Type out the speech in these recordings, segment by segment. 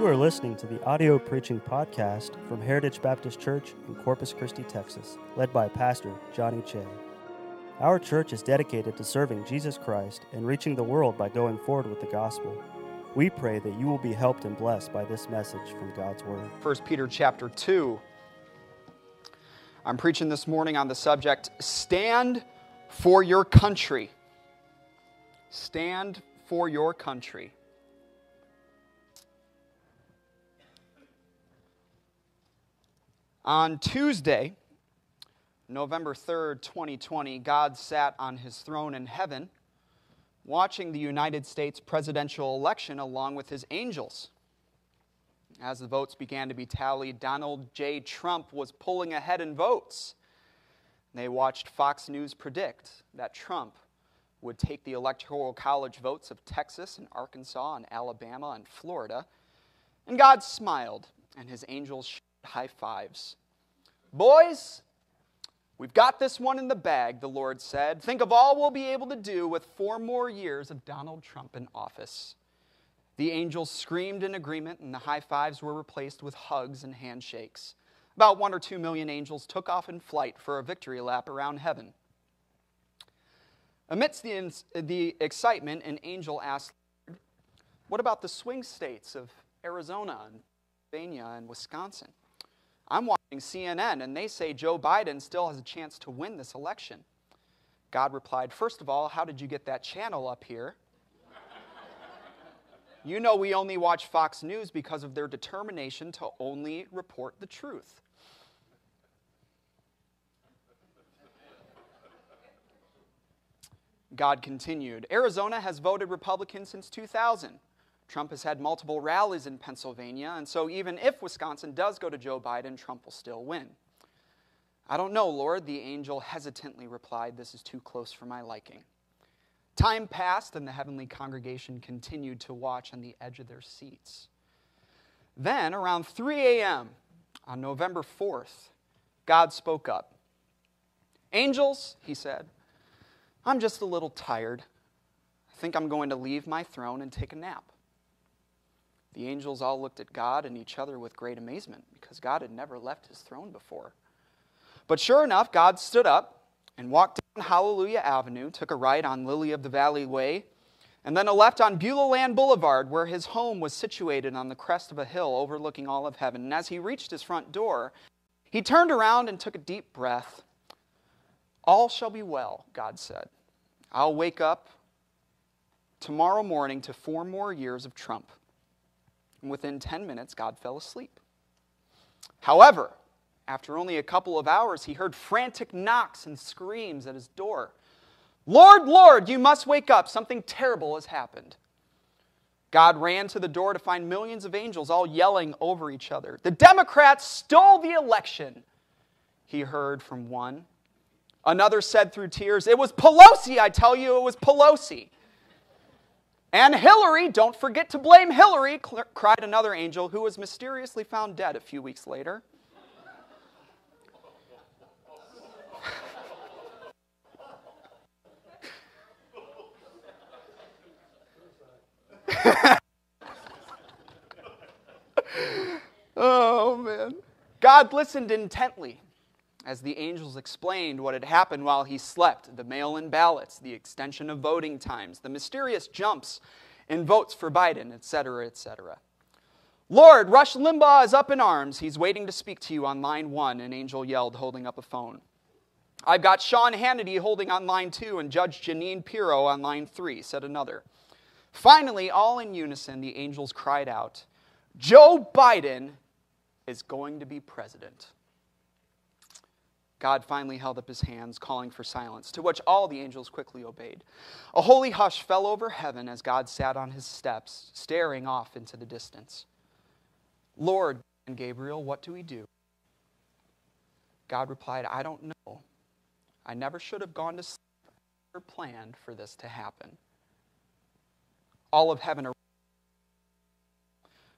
You are listening to the audio preaching podcast from Heritage Baptist Church in Corpus Christi, Texas, led by Pastor Johnny Che. Our church is dedicated to serving Jesus Christ and reaching the world by going forward with the gospel. We pray that you will be helped and blessed by this message from God's Word. 1 Peter chapter 2. I'm preaching this morning on the subject Stand for your country. Stand for your country. On Tuesday, November 3rd, 2020, God sat on his throne in heaven, watching the United States presidential election along with his angels. As the votes began to be tallied, Donald J. Trump was pulling ahead in votes. They watched Fox News predict that Trump would take the Electoral College votes of Texas and Arkansas and Alabama and Florida. And God smiled, and his angels high fives. Boys, we've got this one in the bag, the Lord said. Think of all we'll be able to do with four more years of Donald Trump in office. The angels screamed in agreement, and the high fives were replaced with hugs and handshakes. About one or two million angels took off in flight for a victory lap around heaven. Amidst the, the excitement, an angel asked, What about the swing states of Arizona and Pennsylvania and Wisconsin? I'm watching CNN and they say Joe Biden still has a chance to win this election. God replied, First of all, how did you get that channel up here? you know, we only watch Fox News because of their determination to only report the truth. God continued Arizona has voted Republican since 2000. Trump has had multiple rallies in Pennsylvania, and so even if Wisconsin does go to Joe Biden, Trump will still win. I don't know, Lord, the angel hesitantly replied, This is too close for my liking. Time passed, and the heavenly congregation continued to watch on the edge of their seats. Then, around 3 a.m. on November 4th, God spoke up. Angels, he said, I'm just a little tired. I think I'm going to leave my throne and take a nap. The angels all looked at God and each other with great amazement because God had never left his throne before. But sure enough, God stood up and walked down Hallelujah Avenue, took a right on Lily of the Valley Way, and then a left on Beulah Land Boulevard, where his home was situated on the crest of a hill overlooking all of heaven. And as he reached his front door, he turned around and took a deep breath. All shall be well, God said. I'll wake up tomorrow morning to four more years of Trump and within 10 minutes, God fell asleep. However, after only a couple of hours, he heard frantic knocks and screams at his door. Lord, Lord, you must wake up. Something terrible has happened. God ran to the door to find millions of angels all yelling over each other. The Democrats stole the election, he heard from one. Another said through tears, It was Pelosi, I tell you, it was Pelosi. And Hillary, don't forget to blame Hillary, cried another angel who was mysteriously found dead a few weeks later. oh, man. God listened intently as the angels explained what had happened while he slept the mail in ballots, the extension of voting times, the mysterious jumps in votes for Biden, etc., etc. Lord, Rush Limbaugh is up in arms. He's waiting to speak to you on line one, an angel yelled, holding up a phone. I've got Sean Hannity holding on line two and Judge Jeanine Pirro on line three, said another. Finally, all in unison, the angels cried out, Joe Biden is going to be president. God finally held up his hands, calling for silence, to which all the angels quickly obeyed. A holy hush fell over heaven as God sat on his steps, staring off into the distance. Lord, and Gabriel, what do we do? God replied, I don't know. I never should have gone to sleep or planned for this to happen. All of heaven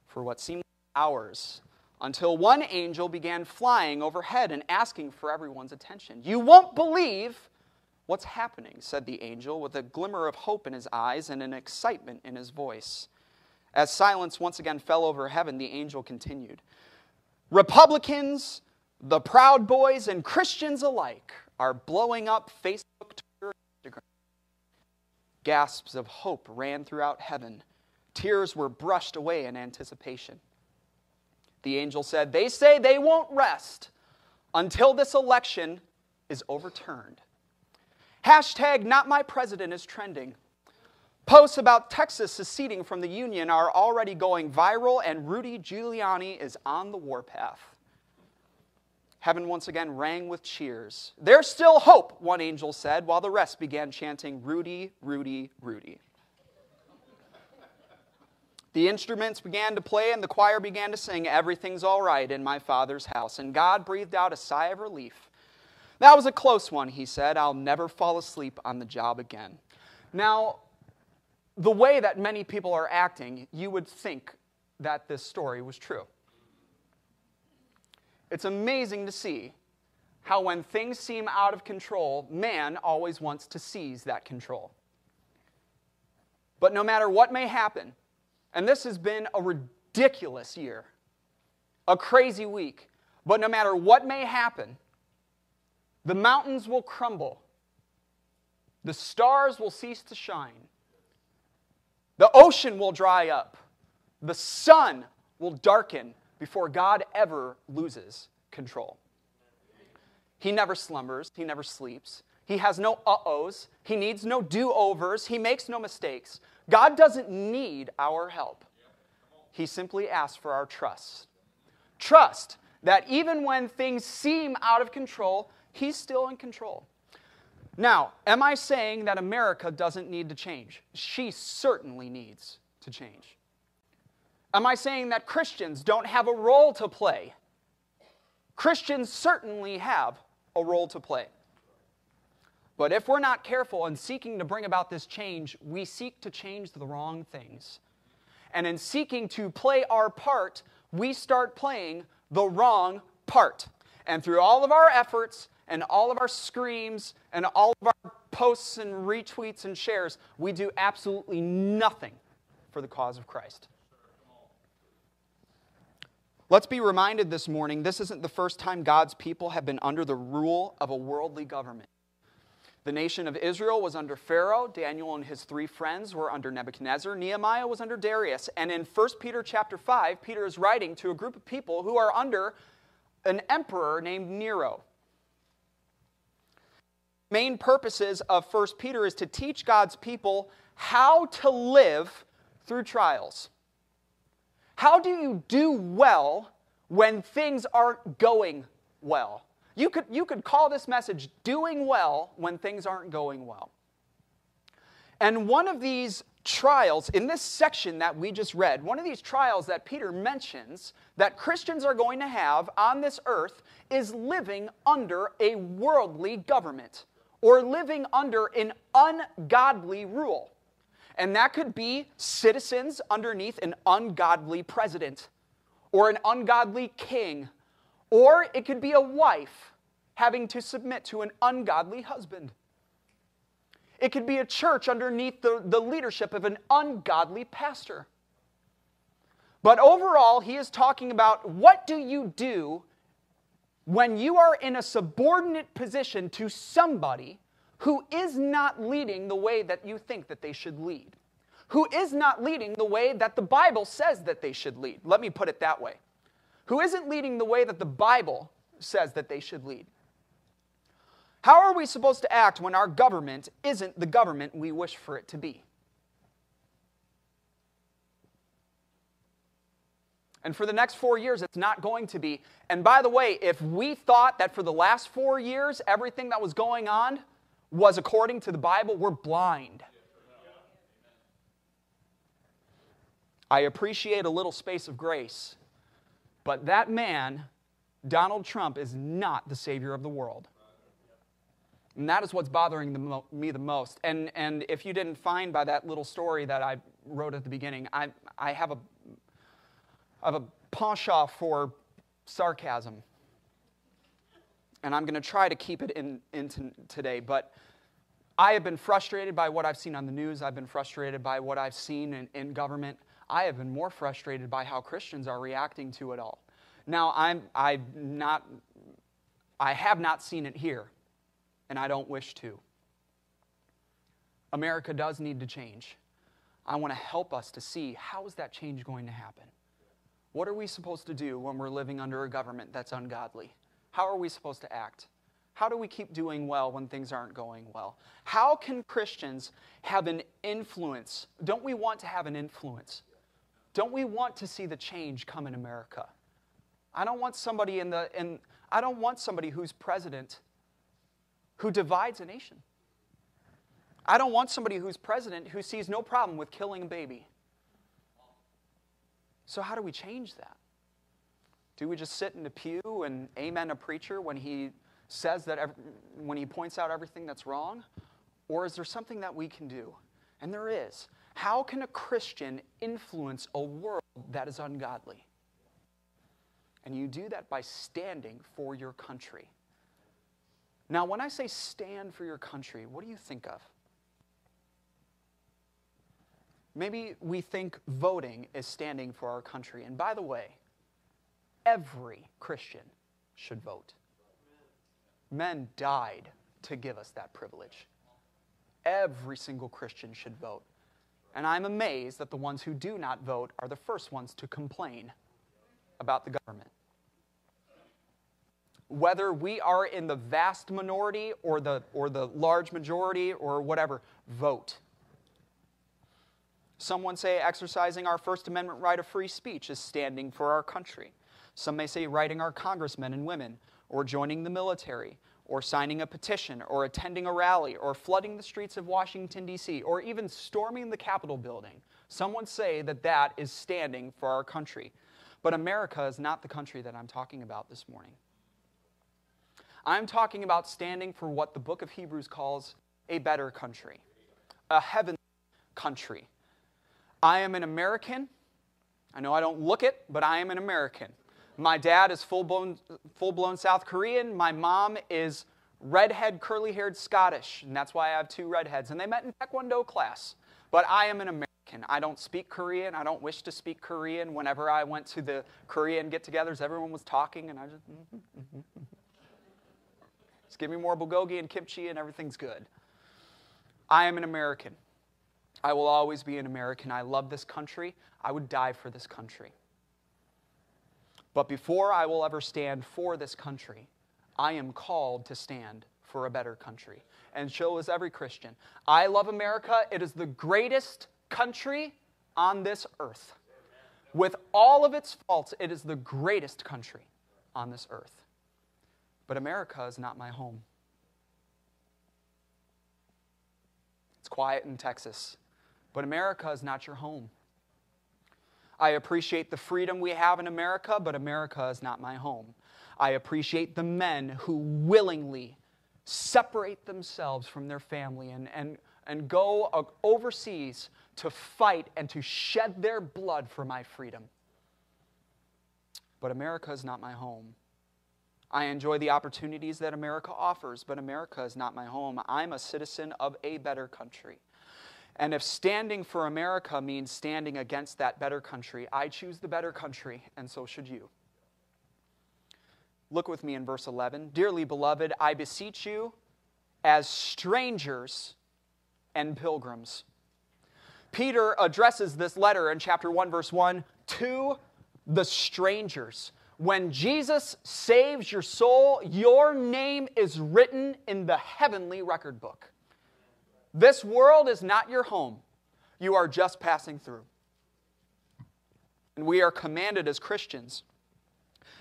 for what seemed hours until one angel began flying overhead and asking for everyone's attention. You won't believe what's happening, said the angel, with a glimmer of hope in his eyes and an excitement in his voice. As silence once again fell over heaven, the angel continued Republicans, the Proud Boys, and Christians alike are blowing up Facebook, Twitter, Instagram. Gasps of hope ran throughout heaven. Tears were brushed away in anticipation. The angel said, They say they won't rest until this election is overturned. Hashtag not my president is trending. Posts about Texas seceding from the Union are already going viral, and Rudy Giuliani is on the warpath. Heaven once again rang with cheers. There's still hope, one angel said, while the rest began chanting, Rudy, Rudy, Rudy. The instruments began to play and the choir began to sing, Everything's all right in my Father's house. And God breathed out a sigh of relief. That was a close one, he said. I'll never fall asleep on the job again. Now, the way that many people are acting, you would think that this story was true. It's amazing to see how, when things seem out of control, man always wants to seize that control. But no matter what may happen, and this has been a ridiculous year, a crazy week, but no matter what may happen, the mountains will crumble, the stars will cease to shine, the ocean will dry up, the sun will darken before God ever loses control. He never slumbers, he never sleeps. He has no uh ohs. He needs no do overs. He makes no mistakes. God doesn't need our help. He simply asks for our trust. Trust that even when things seem out of control, He's still in control. Now, am I saying that America doesn't need to change? She certainly needs to change. Am I saying that Christians don't have a role to play? Christians certainly have a role to play. But if we're not careful in seeking to bring about this change, we seek to change the wrong things. And in seeking to play our part, we start playing the wrong part. And through all of our efforts and all of our screams and all of our posts and retweets and shares, we do absolutely nothing for the cause of Christ. Let's be reminded this morning this isn't the first time God's people have been under the rule of a worldly government. The nation of Israel was under Pharaoh, Daniel and his three friends were under Nebuchadnezzar, Nehemiah was under Darius, and in 1 Peter chapter 5, Peter is writing to a group of people who are under an emperor named Nero. Main purposes of 1 Peter is to teach God's people how to live through trials. How do you do well when things aren't going well? You could, you could call this message doing well when things aren't going well. And one of these trials in this section that we just read, one of these trials that Peter mentions that Christians are going to have on this earth is living under a worldly government or living under an ungodly rule. And that could be citizens underneath an ungodly president or an ungodly king, or it could be a wife having to submit to an ungodly husband. It could be a church underneath the, the leadership of an ungodly pastor. But overall, he is talking about what do you do when you are in a subordinate position to somebody who is not leading the way that you think that they should lead, who is not leading the way that the Bible says that they should lead. Let me put it that way. Who isn't leading the way that the Bible says that they should lead. How are we supposed to act when our government isn't the government we wish for it to be? And for the next four years, it's not going to be. And by the way, if we thought that for the last four years, everything that was going on was according to the Bible, we're blind. I appreciate a little space of grace, but that man, Donald Trump, is not the Savior of the world. And that is what's bothering the mo- me the most. And, and if you didn't find by that little story that I wrote at the beginning, I, I, have, a, I have a penchant for sarcasm and I'm going to try to keep it in, in today. But I have been frustrated by what I've seen on the news. I've been frustrated by what I've seen in, in government. I have been more frustrated by how Christians are reacting to it all. Now, I'm, I'm not, I have not seen it here, and I don't wish to. America does need to change. I want to help us to see how is that change going to happen? What are we supposed to do when we're living under a government that's ungodly? How are we supposed to act? How do we keep doing well when things aren't going well? How can Christians have an influence? Don't we want to have an influence? Don't we want to see the change come in America? I don't want somebody in the in I don't want somebody who's president who divides a nation. I don't want somebody who's president who sees no problem with killing a baby. So, how do we change that? Do we just sit in the pew and amen a preacher when he says that, every, when he points out everything that's wrong? Or is there something that we can do? And there is. How can a Christian influence a world that is ungodly? And you do that by standing for your country. Now, when I say stand for your country, what do you think of? Maybe we think voting is standing for our country. And by the way, every Christian should vote. Men died to give us that privilege. Every single Christian should vote. And I'm amazed that the ones who do not vote are the first ones to complain about the government. Whether we are in the vast minority or the, or the large majority or whatever, vote. Someone say exercising our First Amendment right of free speech is standing for our country. Some may say writing our congressmen and women, or joining the military, or signing a petition, or attending a rally, or flooding the streets of Washington, D.C., or even storming the Capitol building. Someone say that that is standing for our country. But America is not the country that I'm talking about this morning. I'm talking about standing for what the book of Hebrews calls a better country, a heavenly country. I am an American. I know I don't look it, but I am an American. My dad is full blown, full blown South Korean. My mom is redhead, curly haired Scottish, and that's why I have two redheads. And they met in Taekwondo class. But I am an American. I don't speak Korean. I don't wish to speak Korean. Whenever I went to the Korean get togethers, everyone was talking, and I just, mm-hmm, mm-hmm, mm-hmm. just give me more bulgogi and kimchi, and everything's good. I am an American. I will always be an American. I love this country. I would die for this country. But before I will ever stand for this country, I am called to stand for a better country. And so is every Christian. I love America. It is the greatest country on this earth. With all of its faults, it is the greatest country on this earth. But America is not my home. It's quiet in Texas. But America is not your home. I appreciate the freedom we have in America, but America is not my home. I appreciate the men who willingly separate themselves from their family and, and, and go uh, overseas to fight and to shed their blood for my freedom. But America is not my home. I enjoy the opportunities that America offers, but America is not my home. I'm a citizen of a better country. And if standing for America means standing against that better country, I choose the better country, and so should you. Look with me in verse 11. Dearly beloved, I beseech you, as strangers and pilgrims. Peter addresses this letter in chapter 1, verse 1 to the strangers. When Jesus saves your soul, your name is written in the heavenly record book. This world is not your home. You are just passing through. And we are commanded as Christians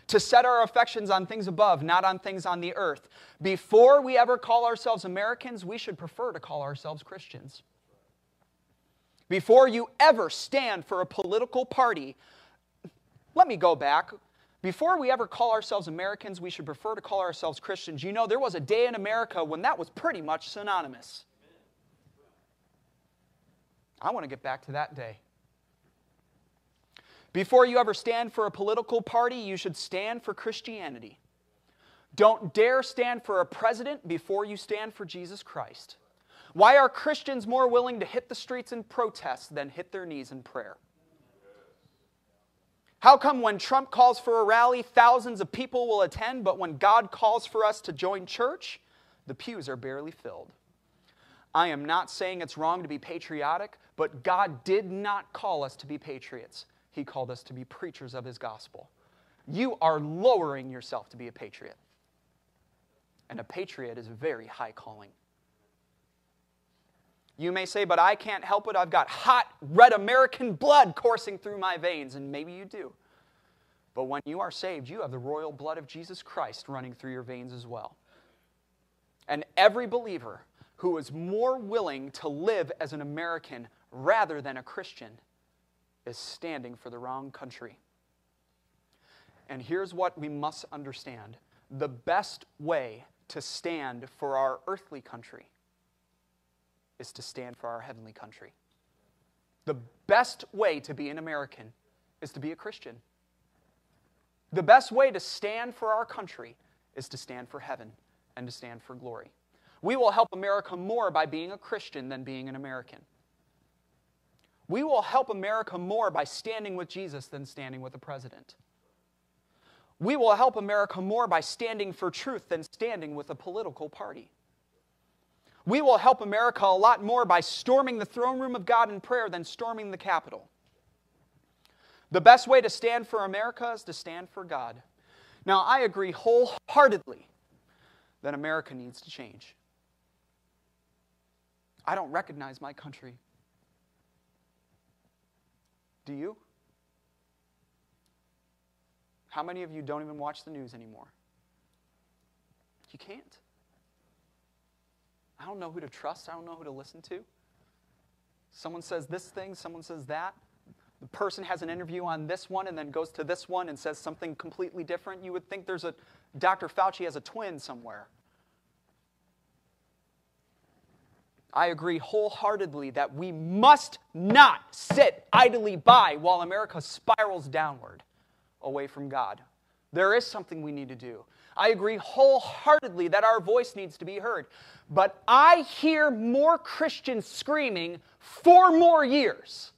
to set our affections on things above, not on things on the earth. Before we ever call ourselves Americans, we should prefer to call ourselves Christians. Before you ever stand for a political party, let me go back. Before we ever call ourselves Americans, we should prefer to call ourselves Christians. You know, there was a day in America when that was pretty much synonymous. I want to get back to that day. Before you ever stand for a political party, you should stand for Christianity. Don't dare stand for a president before you stand for Jesus Christ. Why are Christians more willing to hit the streets in protest than hit their knees in prayer? How come when Trump calls for a rally, thousands of people will attend, but when God calls for us to join church, the pews are barely filled? I am not saying it's wrong to be patriotic, but God did not call us to be patriots. He called us to be preachers of His gospel. You are lowering yourself to be a patriot. And a patriot is a very high calling. You may say, but I can't help it. I've got hot red American blood coursing through my veins. And maybe you do. But when you are saved, you have the royal blood of Jesus Christ running through your veins as well. And every believer who is more willing to live as an American rather than a Christian is standing for the wrong country. And here's what we must understand the best way to stand for our earthly country is to stand for our heavenly country. The best way to be an American is to be a Christian. The best way to stand for our country is to stand for heaven and to stand for glory. We will help America more by being a Christian than being an American. We will help America more by standing with Jesus than standing with the president. We will help America more by standing for truth than standing with a political party. We will help America a lot more by storming the throne room of God in prayer than storming the Capitol. The best way to stand for America is to stand for God. Now, I agree wholeheartedly that America needs to change. I don't recognize my country. Do you? How many of you don't even watch the news anymore? You can't. I don't know who to trust. I don't know who to listen to. Someone says this thing, someone says that. The person has an interview on this one and then goes to this one and says something completely different. You would think there's a Dr. Fauci has a twin somewhere. I agree wholeheartedly that we must not sit idly by while America spirals downward away from God. There is something we need to do. I agree wholeheartedly that our voice needs to be heard. But I hear more Christians screaming for more years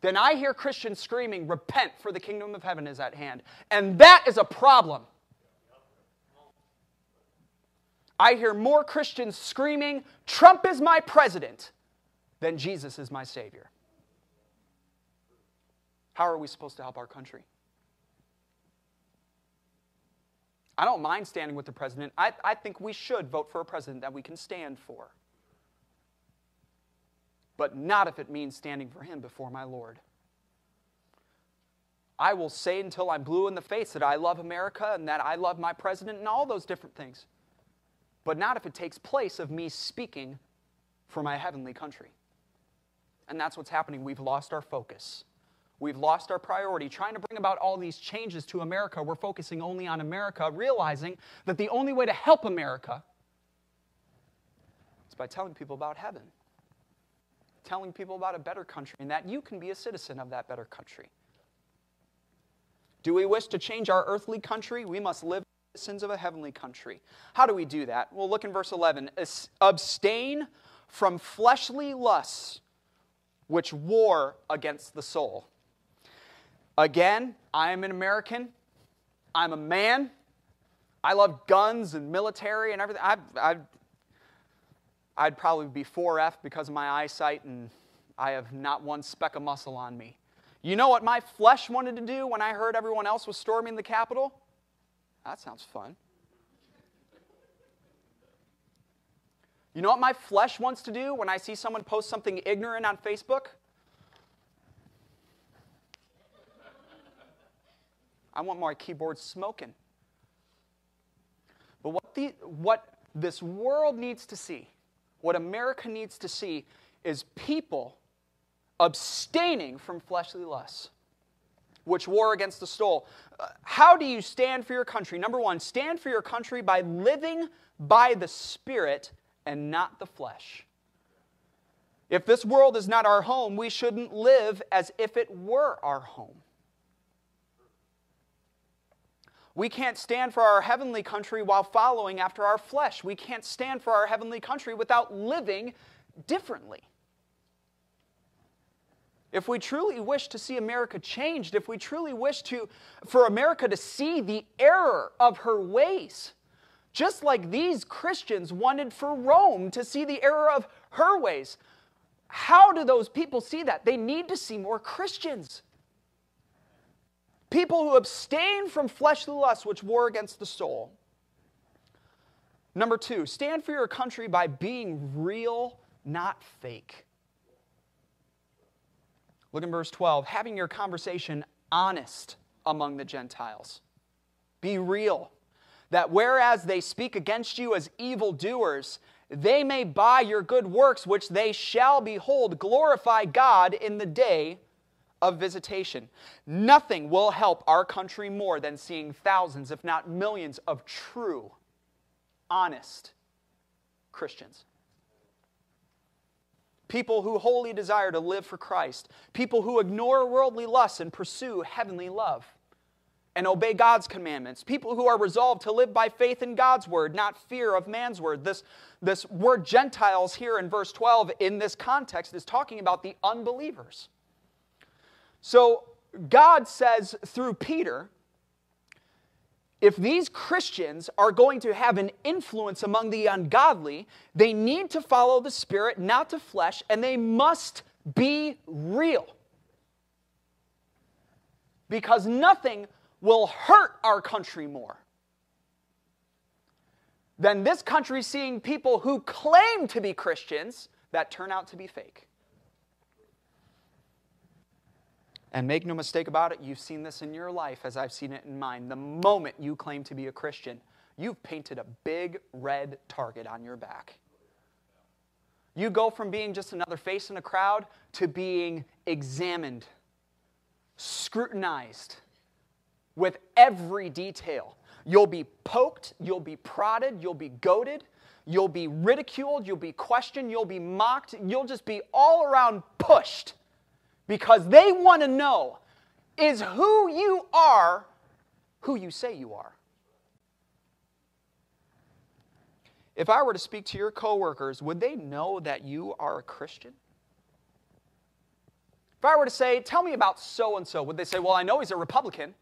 than I hear Christians screaming, Repent, for the kingdom of heaven is at hand. And that is a problem. I hear more Christians screaming, Trump is my president, than Jesus is my Savior. How are we supposed to help our country? I don't mind standing with the president. I, I think we should vote for a president that we can stand for. But not if it means standing for him before my Lord. I will say until I'm blue in the face that I love America and that I love my president and all those different things. But not if it takes place of me speaking for my heavenly country. And that's what's happening. We've lost our focus. We've lost our priority. Trying to bring about all these changes to America, we're focusing only on America, realizing that the only way to help America is by telling people about heaven, telling people about a better country, and that you can be a citizen of that better country. Do we wish to change our earthly country? We must live citizens of a heavenly country. How do we do that? Well, look in verse 11. Abstain from fleshly lusts which war against the soul. Again, I am an American. I'm a man. I love guns and military and everything. I, I, I'd probably be 4F because of my eyesight, and I have not one speck of muscle on me. You know what my flesh wanted to do when I heard everyone else was storming the Capitol? That sounds fun. You know what my flesh wants to do when I see someone post something ignorant on Facebook? I want my keyboard smoking. But what, the, what this world needs to see, what America needs to see, is people abstaining from fleshly lusts, which war against the soul. Uh, how do you stand for your country? Number one, stand for your country by living by the Spirit and not the flesh. If this world is not our home, we shouldn't live as if it were our home. We can't stand for our heavenly country while following after our flesh. We can't stand for our heavenly country without living differently. If we truly wish to see America changed, if we truly wish to, for America to see the error of her ways, just like these Christians wanted for Rome to see the error of her ways, how do those people see that? They need to see more Christians. People who abstain from fleshly lusts which war against the soul. Number two, stand for your country by being real, not fake. Look in verse 12. Having your conversation honest among the Gentiles. Be real. That whereas they speak against you as evildoers, they may by your good works, which they shall behold, glorify God in the day of visitation. Nothing will help our country more than seeing thousands, if not millions, of true, honest Christians people who wholly desire to live for Christ, people who ignore worldly lusts and pursue heavenly love and obey God's commandments, people who are resolved to live by faith in God's word, not fear of man's word. This, this word Gentiles here in verse 12 in this context is talking about the unbelievers. So God says through Peter, if these Christians are going to have an influence among the ungodly, they need to follow the Spirit, not the flesh, and they must be real. Because nothing will hurt our country more than this country seeing people who claim to be Christians that turn out to be fake. And make no mistake about it, you've seen this in your life as I've seen it in mine. The moment you claim to be a Christian, you've painted a big red target on your back. You go from being just another face in a crowd to being examined, scrutinized with every detail. You'll be poked, you'll be prodded, you'll be goaded, you'll be ridiculed, you'll be questioned, you'll be mocked, you'll just be all around pushed because they want to know is who you are who you say you are? If I were to speak to your coworkers, would they know that you are a Christian? If I were to say, tell me about so and so, would they say, well, I know he's a Republican?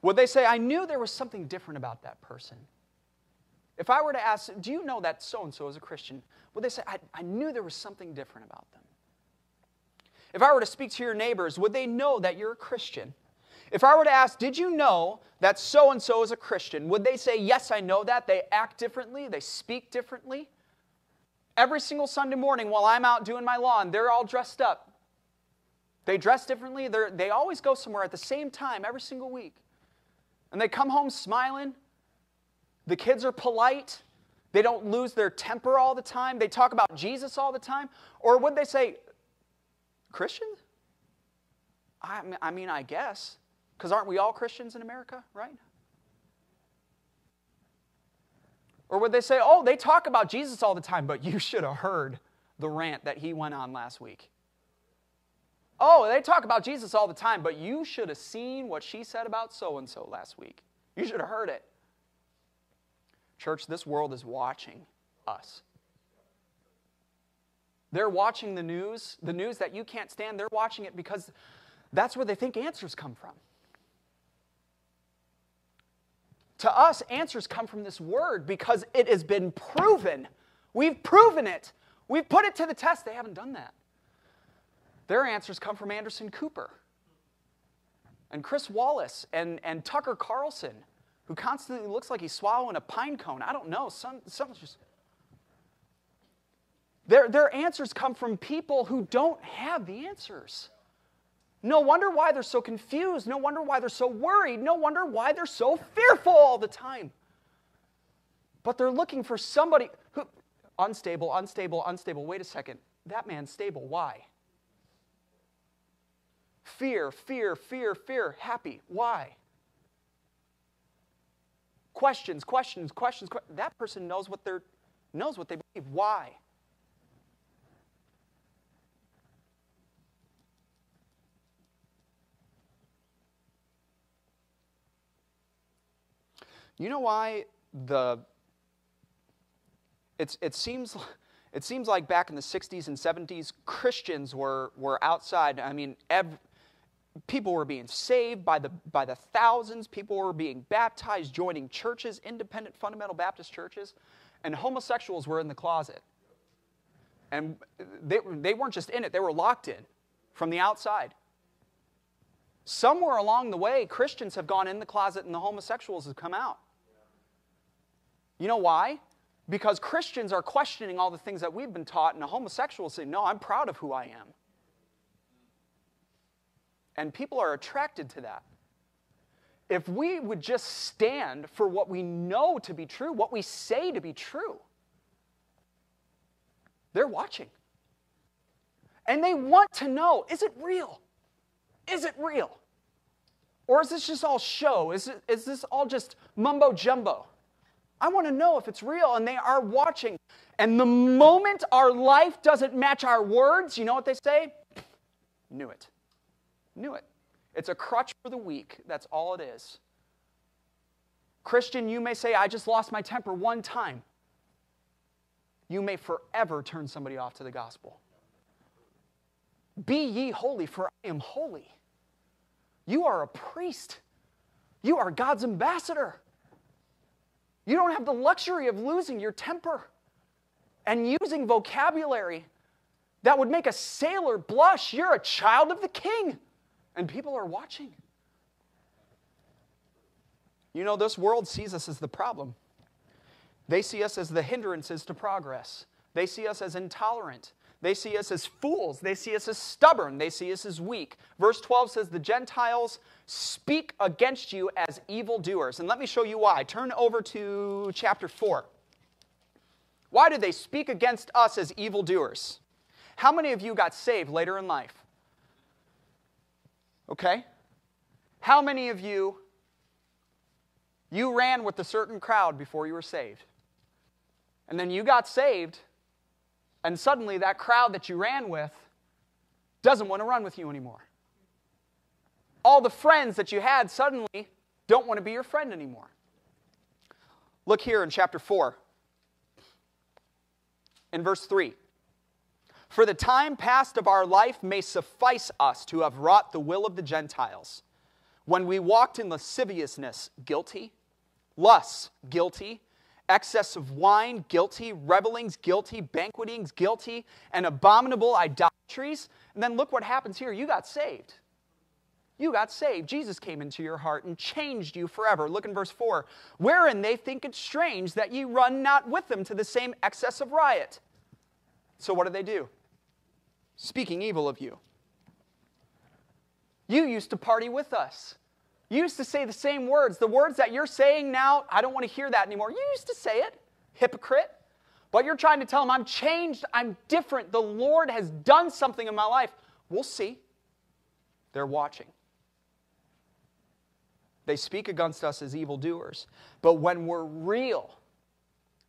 Would they say, I knew there was something different about that person? If I were to ask, do you know that so and so is a Christian? Would they say, I, I knew there was something different about them? If I were to speak to your neighbors, would they know that you're a Christian? If I were to ask, did you know that so and so is a Christian? Would they say, yes, I know that? They act differently, they speak differently. Every single Sunday morning while I'm out doing my lawn, they're all dressed up. They dress differently. They're, they always go somewhere at the same time every single week. And they come home smiling, the kids are polite. They don't lose their temper all the time. They talk about Jesus all the time. Or would they say, Christians? I mean, I guess. Because aren't we all Christians in America, right? Or would they say, oh, they talk about Jesus all the time, but you should have heard the rant that he went on last week? Oh, they talk about Jesus all the time, but you should have seen what she said about so and so last week. You should have heard it. Church, this world is watching us. They're watching the news, the news that you can't stand, they're watching it because that's where they think answers come from. To us, answers come from this word because it has been proven. We've proven it. We've put it to the test. They haven't done that. Their answers come from Anderson Cooper and Chris Wallace and, and Tucker Carlson who constantly looks like he's swallowing a pine cone. I don't know. Some, some just. Their, their answers come from people who don't have the answers. No wonder why they're so confused. No wonder why they're so worried. No wonder why they're so fearful all the time. But they're looking for somebody who, unstable, unstable, unstable. Wait a second. That man's stable. Why? Fear, fear, fear, fear. Happy. Why? Questions, questions, questions. that person knows what they're knows what they believe. Why? You know why the it's, it, seems, it seems like back in the 60s and 70s, Christians were, were outside. I mean, every, people were being saved by the, by the thousands, people were being baptized, joining churches, independent fundamental Baptist churches, and homosexuals were in the closet. And they, they weren't just in it, they were locked in from the outside. Somewhere along the way, Christians have gone in the closet and the homosexuals have come out. You know why? Because Christians are questioning all the things that we've been taught, and the homosexuals say, No, I'm proud of who I am. And people are attracted to that. If we would just stand for what we know to be true, what we say to be true, they're watching. And they want to know is it real? Is it real? Or is this just all show? Is, it, is this all just mumbo jumbo? I want to know if it's real, and they are watching. And the moment our life doesn't match our words, you know what they say? Knew it. Knew it. It's a crutch for the weak. That's all it is. Christian, you may say, I just lost my temper one time. You may forever turn somebody off to the gospel. Be ye holy, for I am holy. You are a priest. You are God's ambassador. You don't have the luxury of losing your temper and using vocabulary that would make a sailor blush. You're a child of the king, and people are watching. You know, this world sees us as the problem. They see us as the hindrances to progress. They see us as intolerant. They see us as fools. They see us as stubborn. They see us as weak. Verse 12 says, The Gentiles speak against you as evildoers. And let me show you why. Turn over to chapter 4. Why do they speak against us as evildoers? How many of you got saved later in life? Okay? How many of you you ran with a certain crowd before you were saved? And then you got saved and suddenly that crowd that you ran with doesn't want to run with you anymore. All the friends that you had suddenly don't want to be your friend anymore. Look here in chapter 4, in verse 3. For the time past of our life may suffice us to have wrought the will of the Gentiles. When we walked in lasciviousness, guilty, lusts, guilty, excess of wine, guilty, revelings, guilty, banquetings, guilty, and abominable idolatries. And then look what happens here. You got saved. You got saved. Jesus came into your heart and changed you forever. Look in verse 4. Wherein they think it strange that ye run not with them to the same excess of riot. So what do they do? Speaking evil of you. You used to party with us. You used to say the same words. The words that you're saying now, I don't want to hear that anymore. You used to say it, hypocrite. But you're trying to tell them, I'm changed, I'm different. The Lord has done something in my life. We'll see. They're watching. They speak against us as evildoers. But when we're real,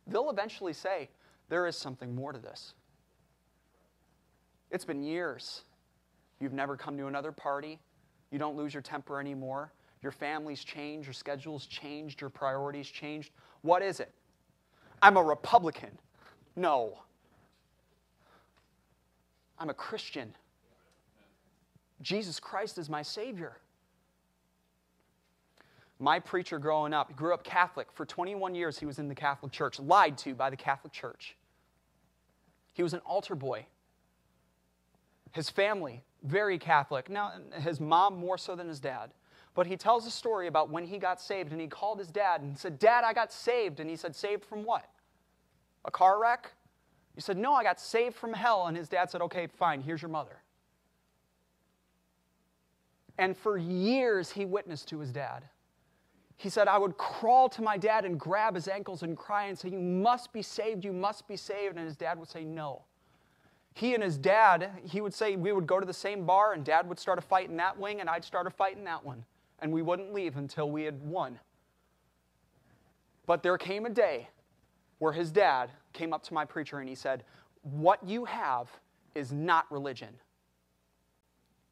they'll eventually say, There is something more to this. It's been years. You've never come to another party. You don't lose your temper anymore. Your family's changed, your schedule's changed, your priorities changed. What is it? I'm a Republican. No. I'm a Christian. Jesus Christ is my Savior. My preacher growing up grew up Catholic. For 21 years, he was in the Catholic Church, lied to by the Catholic Church. He was an altar boy. His family, very Catholic. Now, his mom more so than his dad. But he tells a story about when he got saved and he called his dad and said, Dad, I got saved. And he said, Saved from what? A car wreck? He said, No, I got saved from hell. And his dad said, Okay, fine, here's your mother. And for years, he witnessed to his dad. He said, I would crawl to my dad and grab his ankles and cry and say, You must be saved, you must be saved. And his dad would say, No. He and his dad, he would say, We would go to the same bar, and dad would start a fight in that wing, and I'd start a fight in that one and we wouldn't leave until we had won. But there came a day where his dad came up to my preacher and he said, What you have is not religion.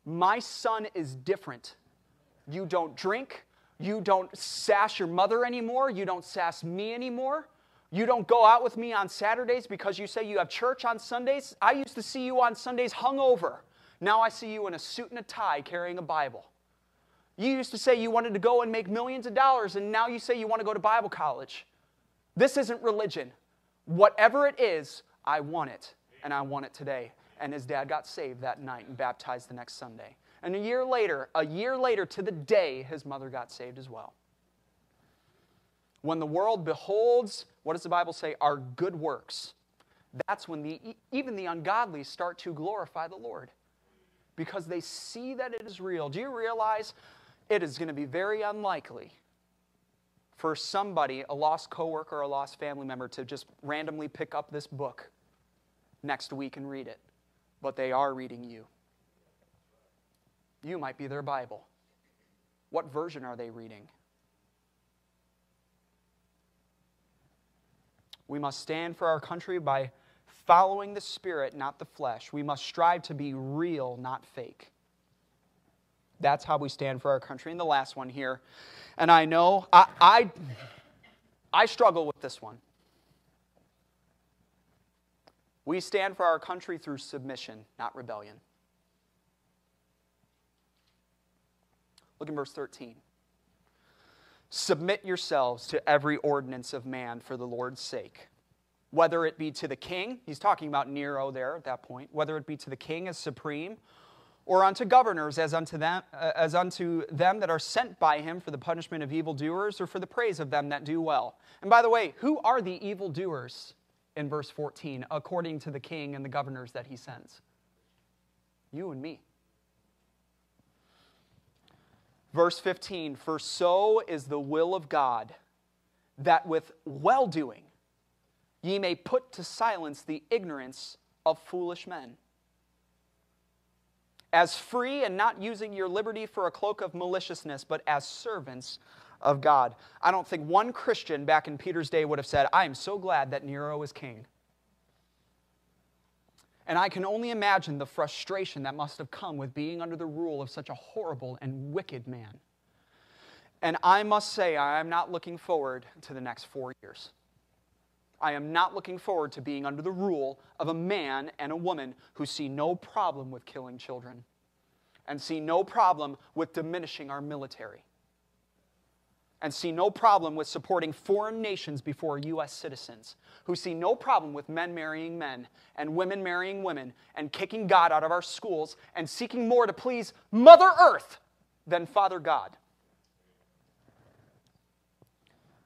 My son is different. You don't drink. You don't sass your mother anymore. You don't sass me anymore. You don't go out with me on Saturdays because you say you have church on Sundays. I used to see you on Sundays hungover. Now I see you in a suit and a tie carrying a Bible. You used to say you wanted to go and make millions of dollars, and now you say you want to go to Bible college. This isn't religion. Whatever it is, I want it, and I want it today. And his dad got saved that night and baptized the next Sunday. And a year later, a year later to the day, his mother got saved as well. When the world beholds, what does the Bible say, our good works, that's when the, even the ungodly start to glorify the Lord because they see that it is real. Do you realize it is going to be very unlikely for somebody, a lost coworker or a lost family member, to just randomly pick up this book next week and read it? But they are reading you. You might be their Bible. What version are they reading? We must stand for our country by following the Spirit, not the flesh. We must strive to be real, not fake. That's how we stand for our country. And the last one here, and I know I, I, I struggle with this one. We stand for our country through submission, not rebellion. Look in verse 13. Submit yourselves to every ordinance of man for the Lord's sake. Whether it be to the king, he's talking about Nero there at that point, whether it be to the king as supreme, or unto governors as unto them, uh, as unto them that are sent by him for the punishment of evildoers or for the praise of them that do well. And by the way, who are the evildoers in verse 14, according to the king and the governors that he sends? You and me. Verse 15 For so is the will of God, that with well doing ye may put to silence the ignorance of foolish men. As free and not using your liberty for a cloak of maliciousness, but as servants of God. I don't think one Christian back in Peter's day would have said, I am so glad that Nero is king. And I can only imagine the frustration that must have come with being under the rule of such a horrible and wicked man. And I must say, I am not looking forward to the next four years. I am not looking forward to being under the rule of a man and a woman who see no problem with killing children and see no problem with diminishing our military and see no problem with supporting foreign nations before U.S. citizens, who see no problem with men marrying men and women marrying women and kicking God out of our schools and seeking more to please Mother Earth than Father God.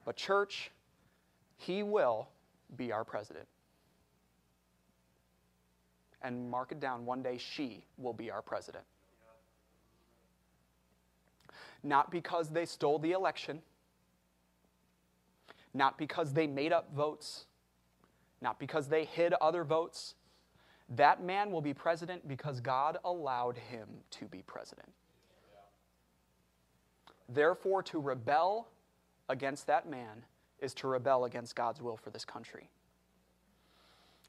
But, church, He will be our president. And mark it down, one day she will be our president not because they stole the election, not because they made up votes, not because they hid other votes. That man will be president because God allowed him to be president. Therefore, to rebel against that man is to rebel against God's will for this country.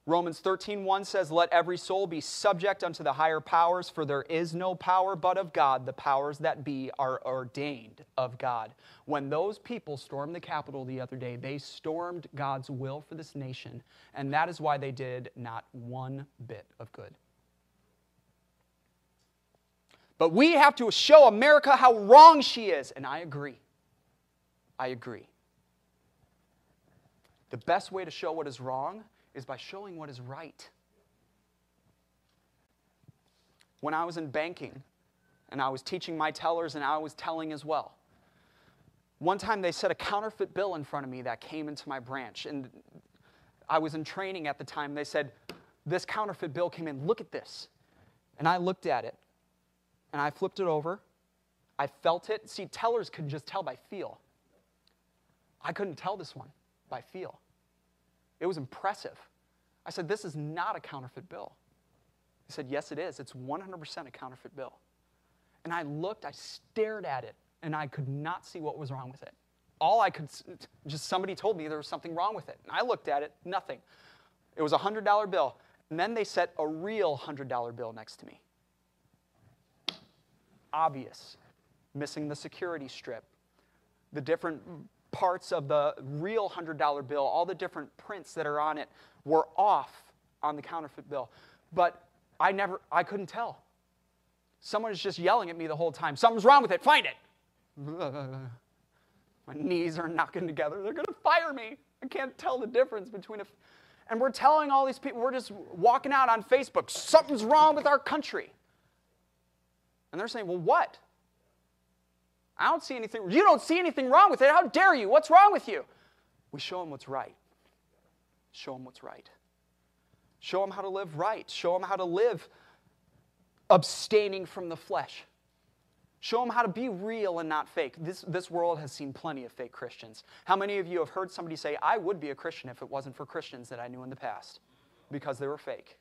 Romans 13:1 says, "Let every soul be subject unto the higher powers, for there is no power but of God. The powers that be are ordained of God." When those people stormed the Capitol the other day, they stormed God's will for this nation, and that is why they did not one bit of good. But we have to show America how wrong she is, and I agree. I agree. The best way to show what is wrong is by showing what is right. When I was in banking and I was teaching my tellers and I was telling as well, one time they set a counterfeit bill in front of me that came into my branch. And I was in training at the time. They said, This counterfeit bill came in. Look at this. And I looked at it and I flipped it over. I felt it. See, tellers can just tell by feel. I couldn't tell this one by feel. It was impressive. I said, This is not a counterfeit bill. He said, Yes, it is. It's 100% a counterfeit bill. And I looked, I stared at it, and I could not see what was wrong with it. All I could, just somebody told me there was something wrong with it. And I looked at it, nothing. It was a $100 bill. And then they set a real $100 bill next to me. Obvious. Missing the security strip, the different parts of the real $100 bill, all the different prints that are on it were off on the counterfeit bill. But I never, I couldn't tell. Someone is just yelling at me the whole time. Something's wrong with it. Find it. My knees are knocking together. They're going to fire me. I can't tell the difference between a. And we're telling all these people, we're just walking out on Facebook, something's wrong with our country. And they're saying, well, what? I don't see anything. You don't see anything wrong with it. How dare you? What's wrong with you? We show them what's right. Show them what's right. Show them how to live right. Show them how to live abstaining from the flesh. Show them how to be real and not fake. This, this world has seen plenty of fake Christians. How many of you have heard somebody say, I would be a Christian if it wasn't for Christians that I knew in the past? Because they were fake.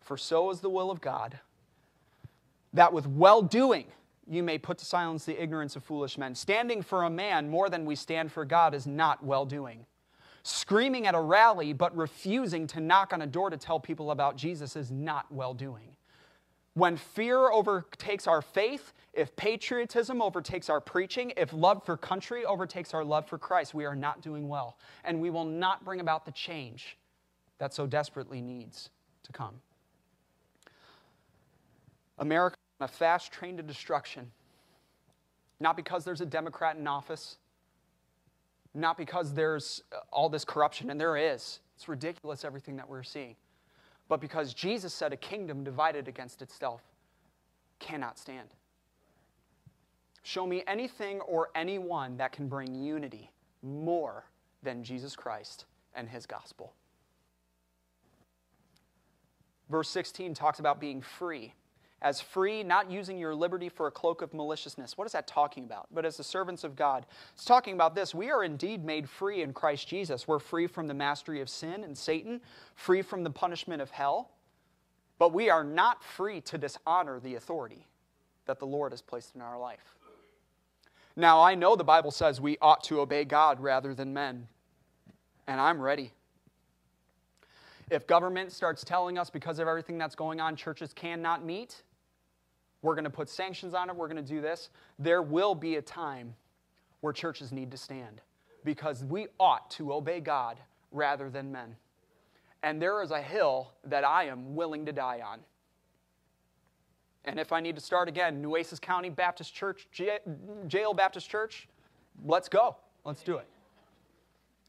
For so is the will of God that with well doing you may put to silence the ignorance of foolish men. Standing for a man more than we stand for God is not well doing. Screaming at a rally but refusing to knock on a door to tell people about Jesus is not well doing. When fear overtakes our faith, if patriotism overtakes our preaching, if love for country overtakes our love for Christ, we are not doing well. And we will not bring about the change that so desperately needs to come. America on a fast train to destruction. Not because there's a Democrat in office, not because there's uh, all this corruption, and there is. It's ridiculous everything that we're seeing. But because Jesus said a kingdom divided against itself cannot stand. Show me anything or anyone that can bring unity more than Jesus Christ and his gospel. Verse 16 talks about being free as free, not using your liberty for a cloak of maliciousness. What is that talking about? But as the servants of God, it's talking about this. We are indeed made free in Christ Jesus. We're free from the mastery of sin and Satan, free from the punishment of hell, but we are not free to dishonor the authority that the Lord has placed in our life. Now, I know the Bible says we ought to obey God rather than men, and I'm ready. If government starts telling us because of everything that's going on, churches cannot meet, we're going to put sanctions on it, we're going to do this. There will be a time where churches need to stand because we ought to obey God rather than men. And there is a hill that I am willing to die on. And if I need to start again, Nueces County Baptist Church, Jail Baptist Church, let's go. Let's do it.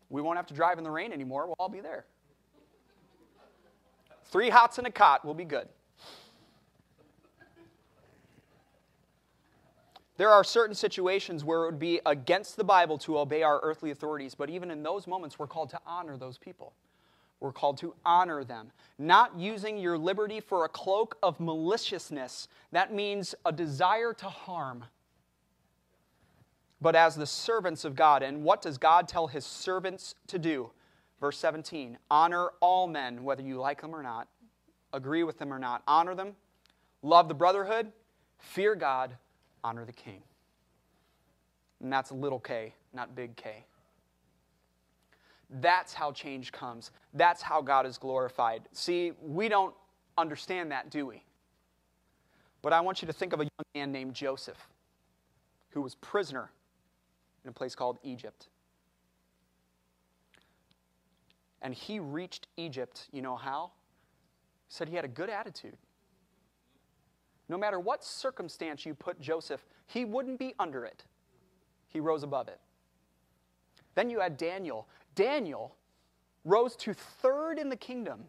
We won't have to drive in the rain anymore. We'll all be there. Three hots and a cot will be good. There are certain situations where it would be against the Bible to obey our earthly authorities, but even in those moments, we're called to honor those people. We're called to honor them. Not using your liberty for a cloak of maliciousness. That means a desire to harm. But as the servants of God. And what does God tell his servants to do? Verse 17 Honor all men, whether you like them or not, agree with them or not. Honor them, love the brotherhood, fear God, honor the king. And that's little k, not big K. That's how change comes. That's how God is glorified. See, we don't understand that, do we? But I want you to think of a young man named Joseph who was prisoner in a place called Egypt. And he reached Egypt, you know how? He said he had a good attitude. No matter what circumstance you put Joseph, he wouldn't be under it. He rose above it. Then you had Daniel. Daniel rose to third in the kingdom.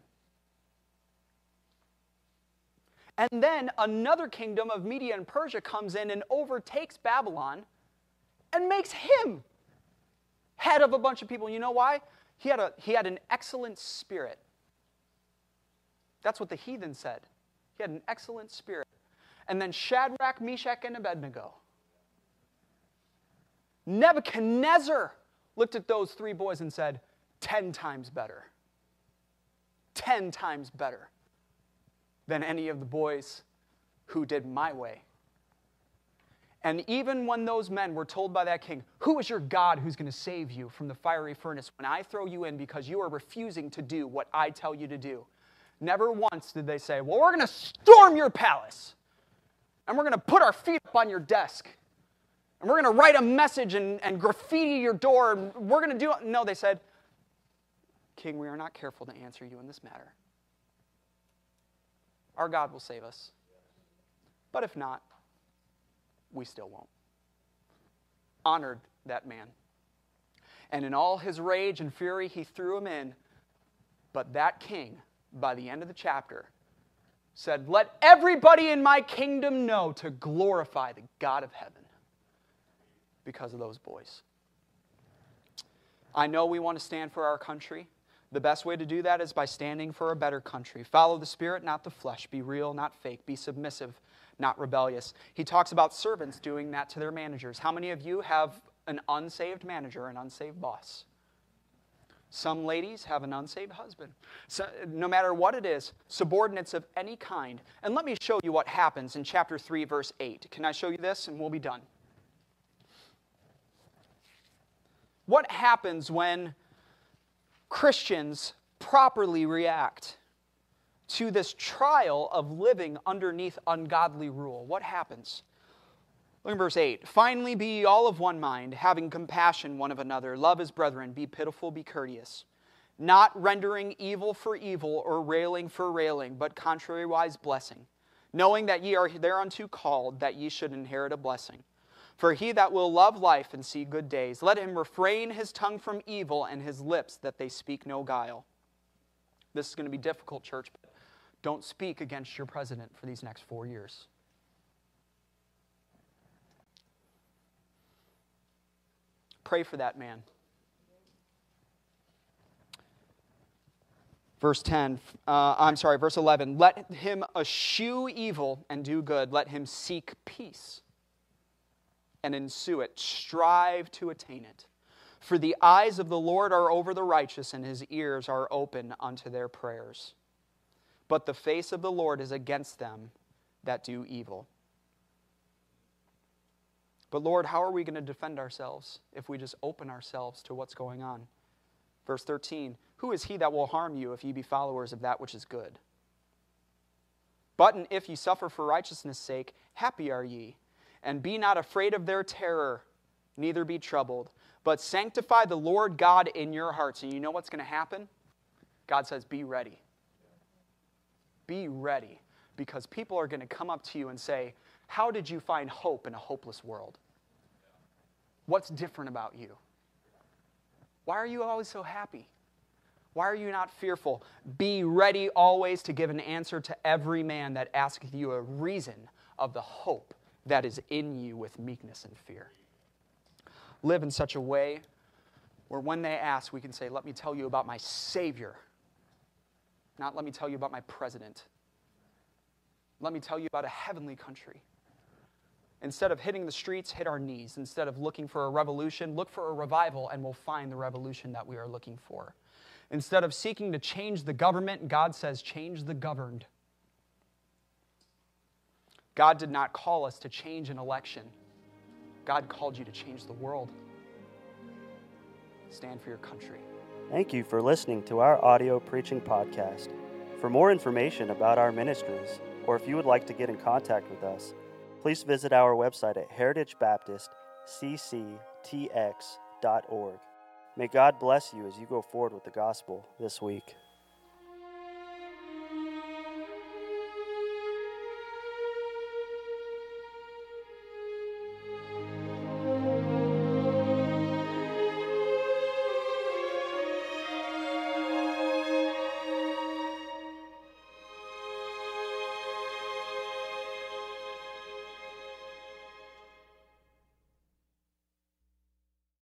And then another kingdom of Media and Persia comes in and overtakes Babylon and makes him head of a bunch of people. You know why? He had, a, he had an excellent spirit. That's what the heathen said. He had an excellent spirit and then Shadrach, Meshach, and Abednego. Nebuchadnezzar looked at those three boys and said, Ten times better. Ten times better than any of the boys who did my way. And even when those men were told by that king, Who is your God who's going to save you from the fiery furnace when I throw you in because you are refusing to do what I tell you to do? Never once did they say, Well, we're going to storm your palace and we're going to put our feet up on your desk. and we're going to write a message and, and graffiti your door, and we're going to do it. No, they said, King, we are not careful to answer you in this matter. Our God will save us. But if not, we still won't. Honored that man. And in all his rage and fury, he threw him in. But that king, by the end of the chapter, said, Let everybody in my kingdom know to glorify the God of heaven because of those boys. I know we want to stand for our country. The best way to do that is by standing for a better country. Follow the Spirit, not the flesh. Be real, not fake. Be submissive, not rebellious. He talks about servants doing that to their managers. How many of you have an unsaved manager, an unsaved boss? Some ladies have an unsaved husband. So, no matter what it is, subordinates of any kind. And let me show you what happens in chapter 3, verse 8. Can I show you this and we'll be done? What happens when Christians properly react to this trial of living underneath ungodly rule. What happens? Look at verse 8. Finally, be all of one mind, having compassion one of another, love as brethren, be pitiful, be courteous, not rendering evil for evil or railing for railing, but contrariwise blessing, knowing that ye are thereunto called, that ye should inherit a blessing. For he that will love life and see good days, let him refrain his tongue from evil and his lips that they speak no guile. This is going to be difficult, church, but don't speak against your president for these next four years. Pray for that man. Verse 10, uh, I'm sorry, verse 11. Let him eschew evil and do good. Let him seek peace and ensue it. Strive to attain it. For the eyes of the Lord are over the righteous, and his ears are open unto their prayers. But the face of the Lord is against them that do evil. But Lord, how are we going to defend ourselves if we just open ourselves to what's going on? Verse 13 Who is he that will harm you if ye be followers of that which is good? But if ye suffer for righteousness' sake, happy are ye and be not afraid of their terror, neither be troubled, but sanctify the Lord God in your hearts. And you know what's going to happen? God says, Be ready. Be ready. Because people are going to come up to you and say, How did you find hope in a hopeless world? What's different about you? Why are you always so happy? Why are you not fearful? Be ready always to give an answer to every man that asketh you a reason of the hope that is in you with meekness and fear. Live in such a way where when they ask, we can say, Let me tell you about my Savior, not let me tell you about my president. Let me tell you about a heavenly country. Instead of hitting the streets, hit our knees. Instead of looking for a revolution, look for a revival and we'll find the revolution that we are looking for. Instead of seeking to change the government, God says, change the governed. God did not call us to change an election. God called you to change the world. Stand for your country. Thank you for listening to our audio preaching podcast. For more information about our ministries, or if you would like to get in contact with us, please visit our website at heritagebaptistcctx.org. May God bless you as you go forward with the gospel this week.